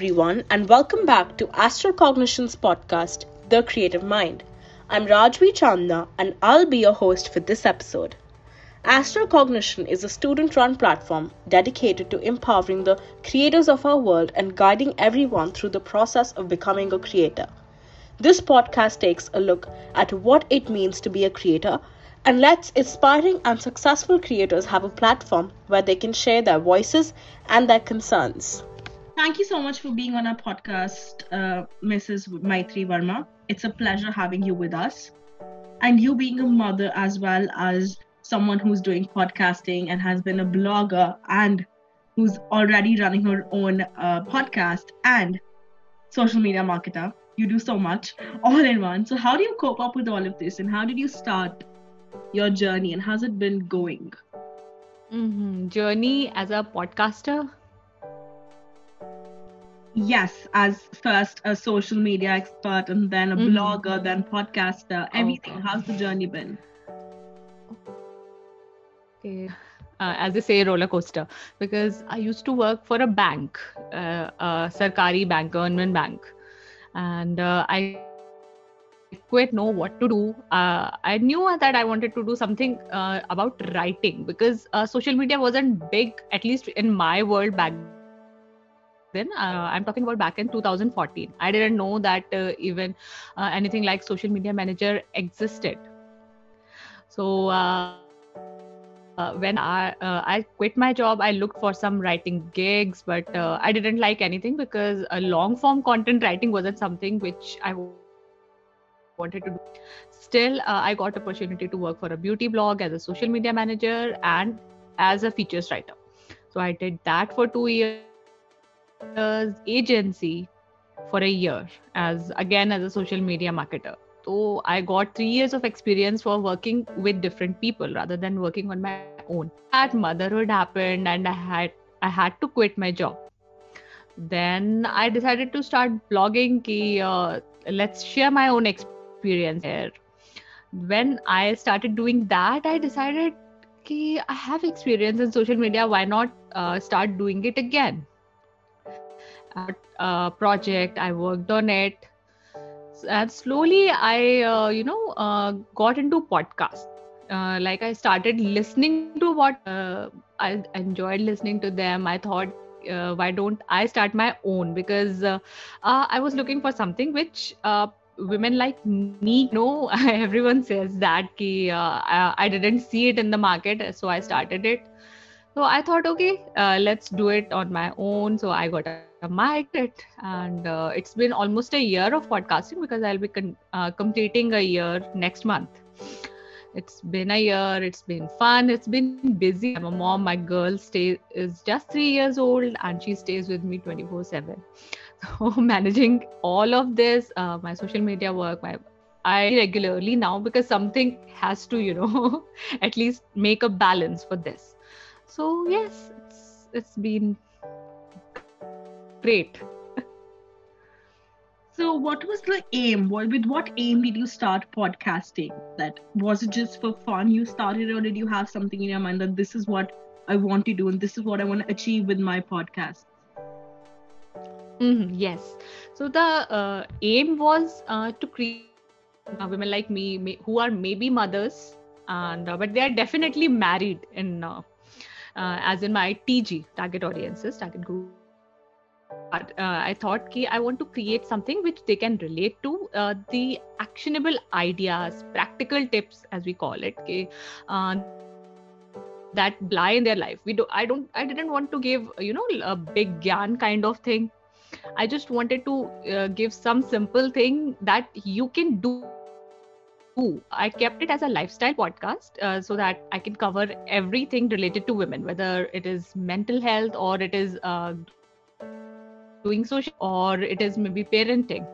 Everyone, and welcome back to Astral Cognition's podcast, The Creative Mind. I'm Rajvi Chandna, and I'll be your host for this episode. Astral Cognition is a student run platform dedicated to empowering the creators of our world and guiding everyone through the process of becoming a creator. This podcast takes a look at what it means to be a creator and lets aspiring and successful creators have a platform where they can share their voices and their concerns. Thank you so much for being on our podcast, uh, Mrs. Maitri Verma. It's a pleasure having you with us. And you being a mother as well as someone who's doing podcasting and has been a blogger and who's already running her own uh, podcast and social media marketer. You do so much all in one. So, how do you cope up with all of this? And how did you start your journey? And how's it been going? Mm-hmm. Journey as a podcaster? Yes, as first a social media expert and then a mm-hmm. blogger, then podcaster, everything. Oh. How's the journey been? Okay. Uh, as they say, roller coaster, because I used to work for a bank, uh, a Sarkari bank, government bank, and uh, I quite know what to do. Uh, I knew that I wanted to do something uh, about writing because uh, social media wasn't big, at least in my world back then. Uh, I'm talking about back in 2014. I didn't know that uh, even anything like social media manager existed. So uh, when I uh, I quit my job, I looked for some writing gigs, but uh, I didn't like anything because a long form content writing wasn't something which I wanted to do. Still, uh, I got opportunity to work for a beauty blog as a social media manager and as a features writer. So I did that for two years. Agency for a year as again as a social media marketer so I got three years of experience for working with different people rather than working on my own. That motherhood happened and I had I had to quit my job. Then I decided to start blogging. Ki, uh, let's share my own experience here. When I started doing that, I decided ki, I have experience in social media. Why not uh, start doing it again? Uh, project I worked on it. And slowly i uh, you know uh, got into podcast uh, like i started listening to what uh, i enjoyed listening to them. I thought uh, why don't i start my own? Because uh, i was looking for something which women like me know. Everyone says that ki, I, I didn't see it in the market so i started it. So i thought okay let's do it on my own. So i got a it and uh, it's been almost a year of podcasting because i'll be con- uh, completing a year next month. It's been a year it's been fun it's been busy. I'm a mom my girl stay is just three years old and she stays with me 24 7 so managing all of this uh, my social media work my i regularly now because something has to you know at least make a balance for this. So yes it's it's been great. So what was the aim? With what aim did you start podcasting? That was it just for fun you started or did you have something in your mind that this is what i want to do and this is what i want to achieve with my podcast? Mm-hmm, yes. So the uh, aim was uh, to create uh, women like me may, who are maybe mothers and uh, but they are definitely married in uh, uh, as in my tg target audiences target group uh, i thought ki i want to create something which they can relate to uh, the actionable ideas practical tips as we call it ki, uh, that lie in their life. We do i don't i didn't want to give you know a big gyan kind of thing. I just wanted to uh, give some simple thing that you can do. I kept it as a lifestyle podcast uh, so that I can cover everything related to women, whether it is mental health or it is uh, doing social or it is maybe parenting.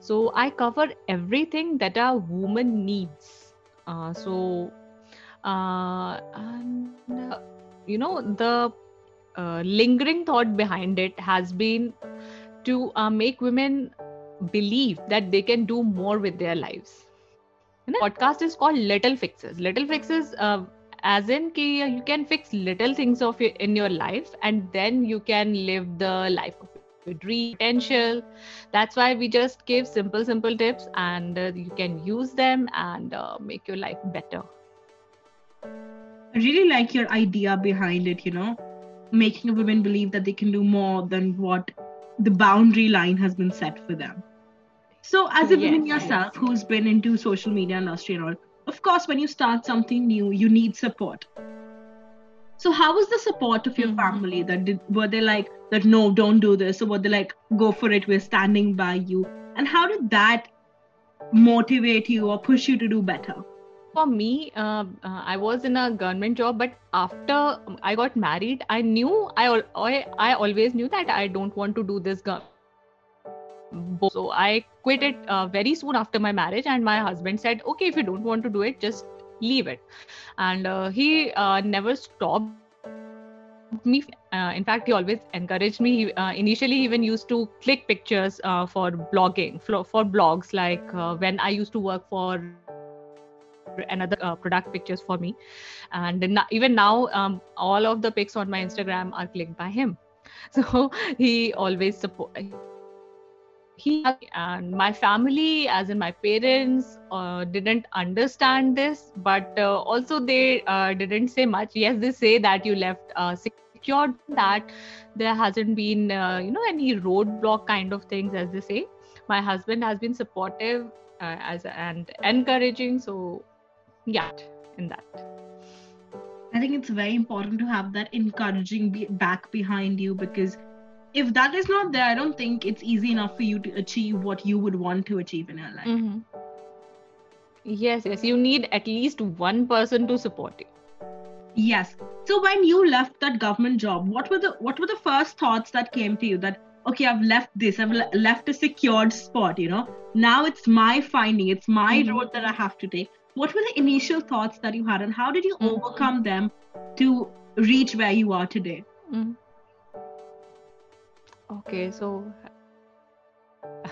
So i cover everything that a woman needs. Uh, so uh, and uh, you know the uh, lingering thought behind it has been to uh, make women believe that they can do more with their lives. The podcast is called little fixes. Little fixes uh, as in ki you can fix little things of your, in your life and then you can live the life. of dream potential that's why we just give simple simple tips and uh, you can use them and uh, make your life better. I really like your idea behind it you know making women believe that they can do more than what the boundary line has been set for them. So as a yes, woman yourself yes. who's been into social media industry and all of course when you start something new you need support so how was the support of your family? That did, were they like that? No, don't do this. Or were they like, go for it? We're standing by you. And how did that motivate you or push you to do better? For me, uh, uh, I was in a government job, but after I got married, I knew I I, I always knew that I don't want to do this. Go- so I quit it uh, very soon after my marriage, and my husband said, "Okay, if you don't want to do it, just leave it. And uh, he uh, never stopped me. Uh, in fact he always encouraged me. He, uh, initially even used to click pictures uh, for blogging for, for blogs like uh, when i used to work for another product pictures for me. And even now um, all of the pics on my instagram are clicked by him. So he always support he and my family as in my parents uh, didn't understand this but uh, also they uh, didn't say much. Yes they say that you left uh, secured that there hasn't been uh, you know any roadblock kind of things as they say. My husband has been supportive uh, as and encouraging so yeah in that. I think it's very important to have that encouraging back behind you because if that is not there, I don't think it's easy enough for you to achieve what you would want to achieve in your life. Mm-hmm. Yes, yes. You need at least one person to support you. Yes. So when you left that government job, what were the what were the first thoughts that came to you that okay, I've left this, I've le- left a secured spot, you know. Now it's my finding, it's my mm-hmm. road that I have to take. What were the initial thoughts that you had, and how did you mm-hmm. overcome them to reach where you are today? Mm-hmm. Okay, so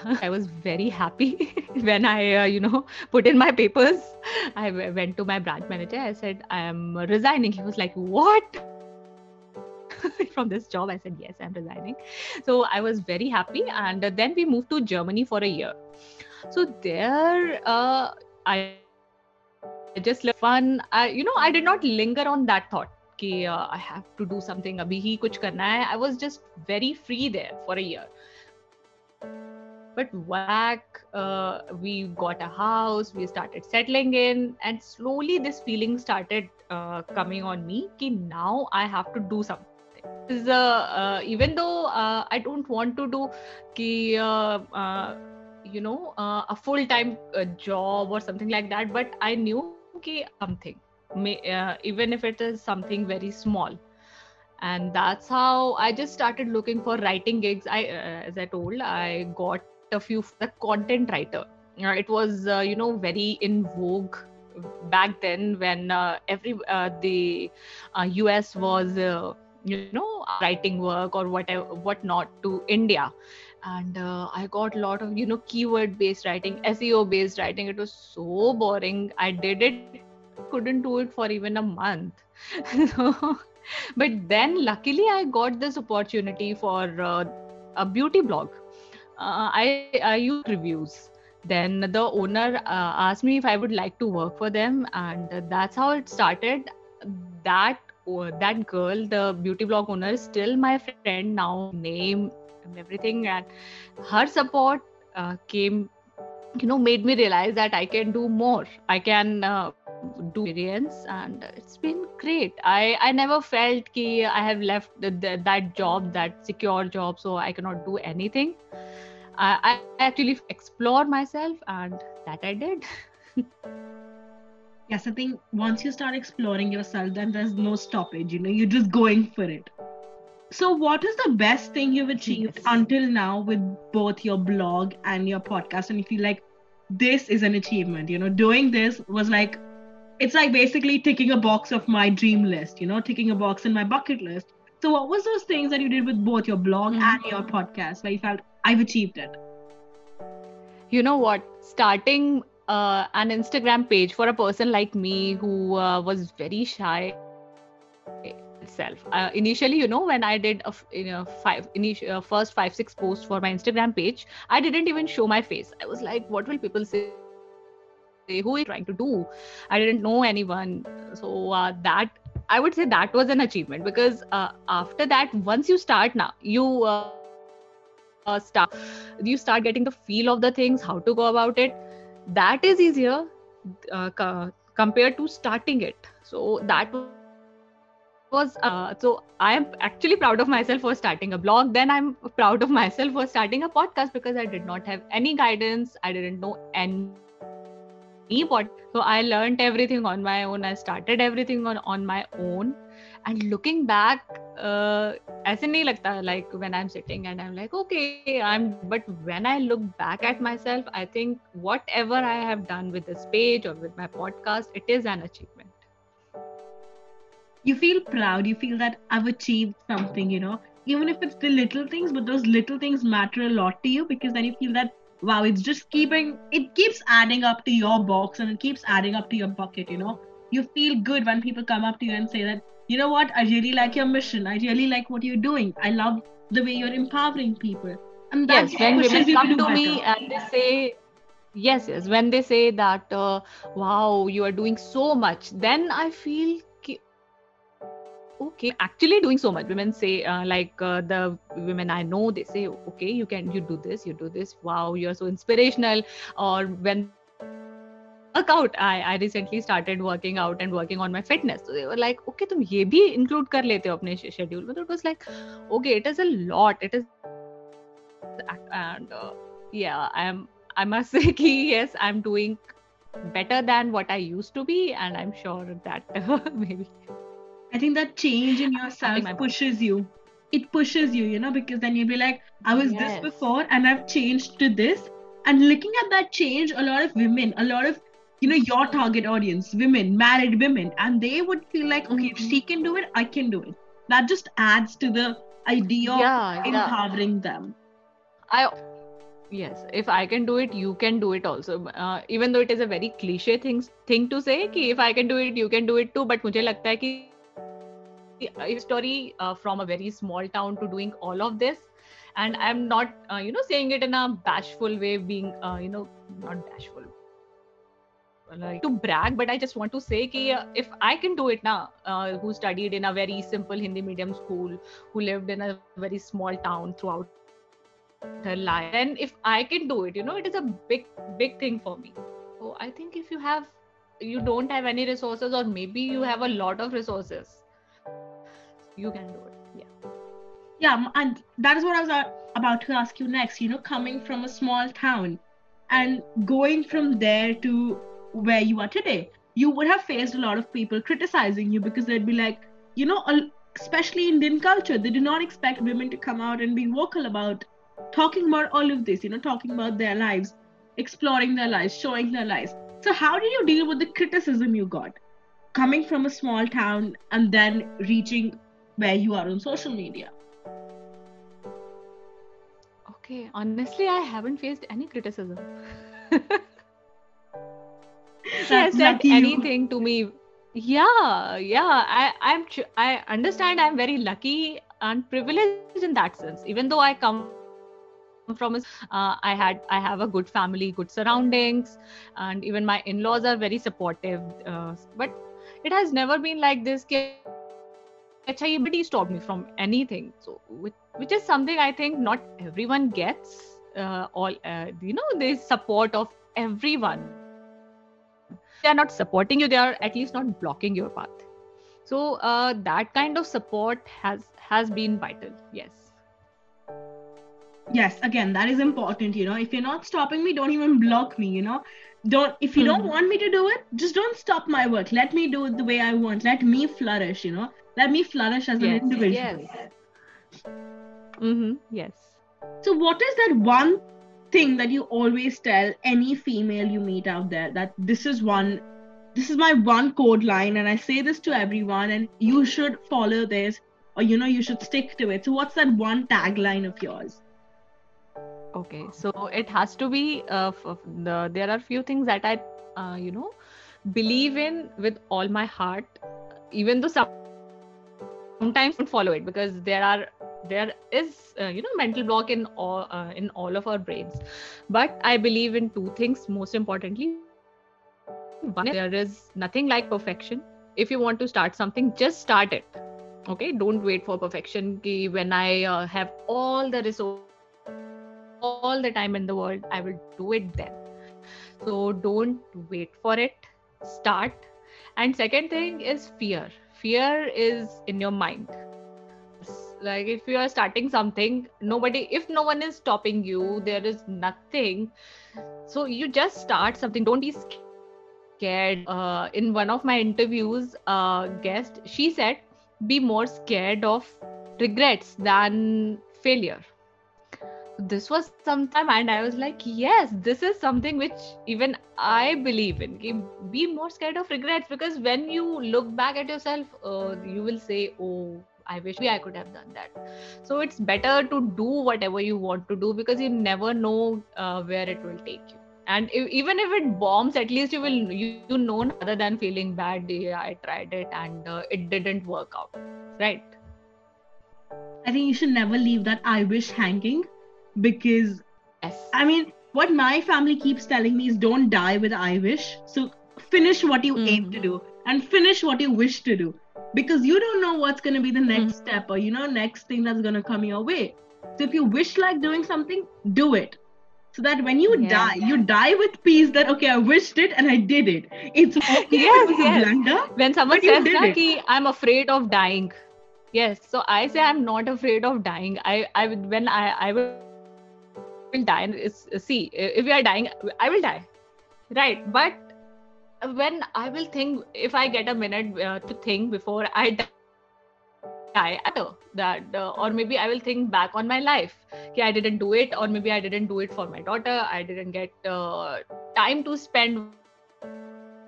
I was very happy when I, uh, you know, put in my papers. I went to my branch manager. I said, I am resigning. He was like, What? From this job? I said, Yes, I'm resigning. So I was very happy. And then we moved to Germany for a year. So there, uh, I just fun. I, you know, I did not linger on that thought कि I have to do something अभी ही कुछ करना है I was just very free there for a year but whack uh, we got a house we started settling in and slowly this feeling started uh, coming on me ki now i have to do something is uh, uh, even though uh, i don't want to do ki uh, uh, you know uh, a full time uh, job or something like that but i knew ki something may, uh, even if it is something very small. And that's how i just started looking for writing gigs. I uh, as i told i got a few the content writer. Uh, it was uh, you know very in vogue back then when uh, every uh, the us was you know writing work or whatever what not to india. And i got a lot of you know keyword based writing seo based writing. It was so boring. I did it couldn't do it for even a month. but then luckily I got this opportunity for uh, a beauty blog. Uh, I, I use reviews. Then the owner uh, asked me if I would like to work for them, and that's how it started. That that girl, the beauty blog owner, is still my friend now. Name and everything, and her support uh, came, you know, made me realize that I can do more. I can uh, do experience and it's been great. I i never felt ki i have left the, the, that job that secure job so i cannot do anything. I, I actually explore myself and that i did. Yes i think once you start exploring yourself then there's no stoppage you know you're just going for it. So what is the best thing you've achieved yes. until now with both your blog and your podcast? And if you feel like this is an achievement you know doing this was like it's like basically ticking a box of my dream list, you know, ticking a box in my bucket list. So what was those things that you did with both your blog mm-hmm. and your podcast where you felt I've achieved it? You know what? Starting uh, an Instagram page for a person like me who uh, was very shy itself uh, initially you know when i did a, you know five initial uh, first five six posts for my instagram page i didn't even show my face i was like what will people say who is trying to do? I didn't know anyone. So uh, that i would say that was an achievement because uh, after that once you start now you uh, uh, start you start getting the feel of the things how to go about it. That is easier uh, co- compared to starting it. So that was uh, so i am actually proud of myself for starting a blog. Then i'm proud of myself for starting a podcast because i did not have any guidance. I didn't know any what so i learned everything on my own i started everything on, on my own and looking back uh, ऐसे नहीं लगता like when I'm sitting and I'm like okay I'm but when I look back at myself I think whatever I have done with this page or with my podcast it is an achievement you feel proud you feel that I've achieved something you know even if it's the little things but those little things matter a lot to you because then you feel that wow it's just keeping it keeps adding up to your box and it keeps adding up to your bucket you know? You feel good when people come up to you and say that you know what? I really like your mission. I really like what you're doing. I love the way you're empowering people. And that yes when women come to, to me and they say yes yes when they say that uh, wow you are doing so much then i feel okay actually doing so much. Women say uh, like uh, the women i know they say okay you can you do this you do this. Wow you're so inspirational. Or when workout I, I recently started working out and working on my fitness. So they were like okay tum ye bhi include kar lete ho apne schedule. But it was like okay it is a lot. It is and uh, yeah i'm i must say ki yes i'm doing better than what i used to be. And i'm sure that maybe I think that change in yourself pushes you. It pushes you, you know, because then you'll be like, I was yes. this before and I've changed to this. And looking at that change, a lot of women, a lot of, you know, your target audience, women, married women, and they would feel like, okay, if she can do it, I can do it. That just adds to the idea yeah, of empowering yeah. them. I yes if i can do it you can do it also uh, even though it is a very cliche thing thing to say कि if i can do it you can do it too but मुझे लगता है कि a story uh, from a very small town to doing all of this. And i'm not uh, you know saying it in a bashful way being uh, you know not bashful. Like to brag but i just want to say ki, uh, if i can do it now uh, who studied in a very simple hindi medium school who lived in a very small town throughout her life then if i can do it you know it is a big big thing for me. So i think if you have you don't have any resources or maybe you have a lot of resources you can do it yeah. Yeah and that is what i was uh, about to ask you next you know coming from a small town and going from there to where you are today you would have faced a lot of people criticizing you because they'd be like you know especially indian culture they do not expect women to come out and be vocal about talking about all of this you know talking about their lives exploring their lives showing their lives. So how did you deal with the criticism you got coming from a small town and then reaching where you are on social media. Okay honestly i haven't faced any criticism. Has said anything to me. Yeah yeah i i'm i understand i'm very lucky and privileged in that sense. Even though i come from uh, i had i have a good family good surroundings and even my in-laws are very supportive uh, but it has never been like this अच्छा ये stopped me from anything so which, which is something i think not everyone gets uh, all uh, you know the support of everyone they are not supporting you they are at least not blocking your path so uh, that kind of support has has been vital yes yes again that is important you know if you're not stopping me don't even block me you know don't if you mm-hmm. don't want me to do it just don't stop my work. Let me do it the way i want. Let me flourish you know? Let me flourish as yes, an individual. yes. Mm-hmm yes. So what is that one thing that you always tell any female you meet out there? That this is one this is my one code line and i say this to everyone and you should follow this or you know you should stick to it. So what's that one tagline of yours okay so it has to be uh, the, there are few things that i uh, you know believe in with all my heart even though some sometimes don't follow it because there are there is uh, you know mental block in all uh, in all of our brains. But i believe in two things most importantly. One there is nothing like perfection. If you want to start something just start it. Okay don't wait for perfection. When i uh, have all the resources all the time in the world i will do it then. So don't wait for it. Start. And second thing is fear. Fear is in your mind. Like if you are starting something nobody if no one is stopping you there is nothing. So you just start something. Don't be scared. Uh, in one of my interviews uh, guest she said be more scared of regrets than failure this was some time and i was like yes this is something which even i believe in. Be more scared of regrets because when you look back at yourself uh, you will say oh i wish i could have done that. So it's better to do whatever you want to do because you never know uh, where it will take you. And if, even if it bombs at least you will you, you know other than feeling bad yeah i tried it and uh, it didn't work out. Right? I think you should never leave that i wish hanging because yes. I mean, what my family keeps telling me is don't die with I wish. So finish what you mm. aim to do and finish what you wish to do because you don't know what's going to be the next mm. step or you know next thing that's going to come your way. So if you wish like doing something, do it. So that when you yeah. die, you die with peace that okay, I wished it and I did it. It's okay yes, it yes. blunder. When someone says that, I'm afraid of dying. Yes, so I say I'm not afraid of dying. I I when I I will will die. It's, see if we are dying i will die. Right. But when i will think if i get a minute uh, to think before i die that uh, or maybe i will think back on my life. Okay i didn't do it or maybe i didn't do it for my daughter. I didn't get uh, time to spend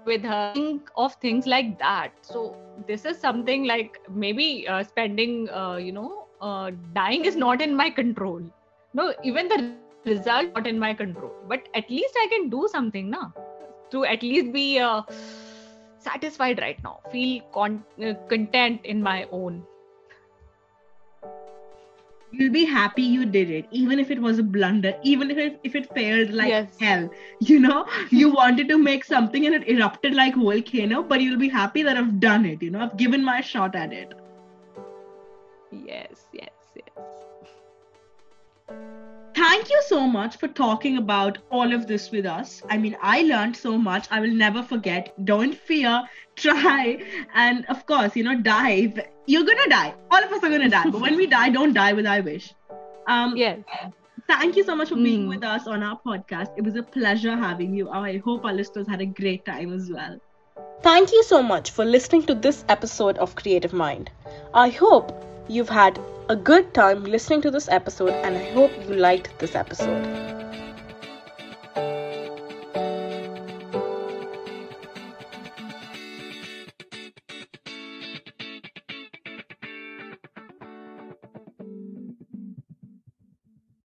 with her. Think of things like that. So this is something like maybe uh, spending uh, you know uh, dying is not in my control. No even the result not in my control. But at least i can do something now to at least be uh, satisfied right now. Feel con- uh, content in my own. You'll be happy you did it even if it was a blunder even if it, if it failed like yes. hell you know? You wanted to make something and it erupted like volcano but you'll be happy that i've done it you know? I've given my shot at it. Yes yes yes thank you so much for talking about all of this with us. I mean, I learned so much. I will never forget. Don't fear, try, and of course, you know, dive. You're gonna die. All of us are gonna die. But when we die, don't die with I wish. Um, yes. Thank you so much for being mm. with us on our podcast. It was a pleasure having you. I hope our listeners had a great time as well. Thank you so much for listening to this episode of Creative Mind. I hope you've had a good time listening to this episode, and I hope you liked this episode.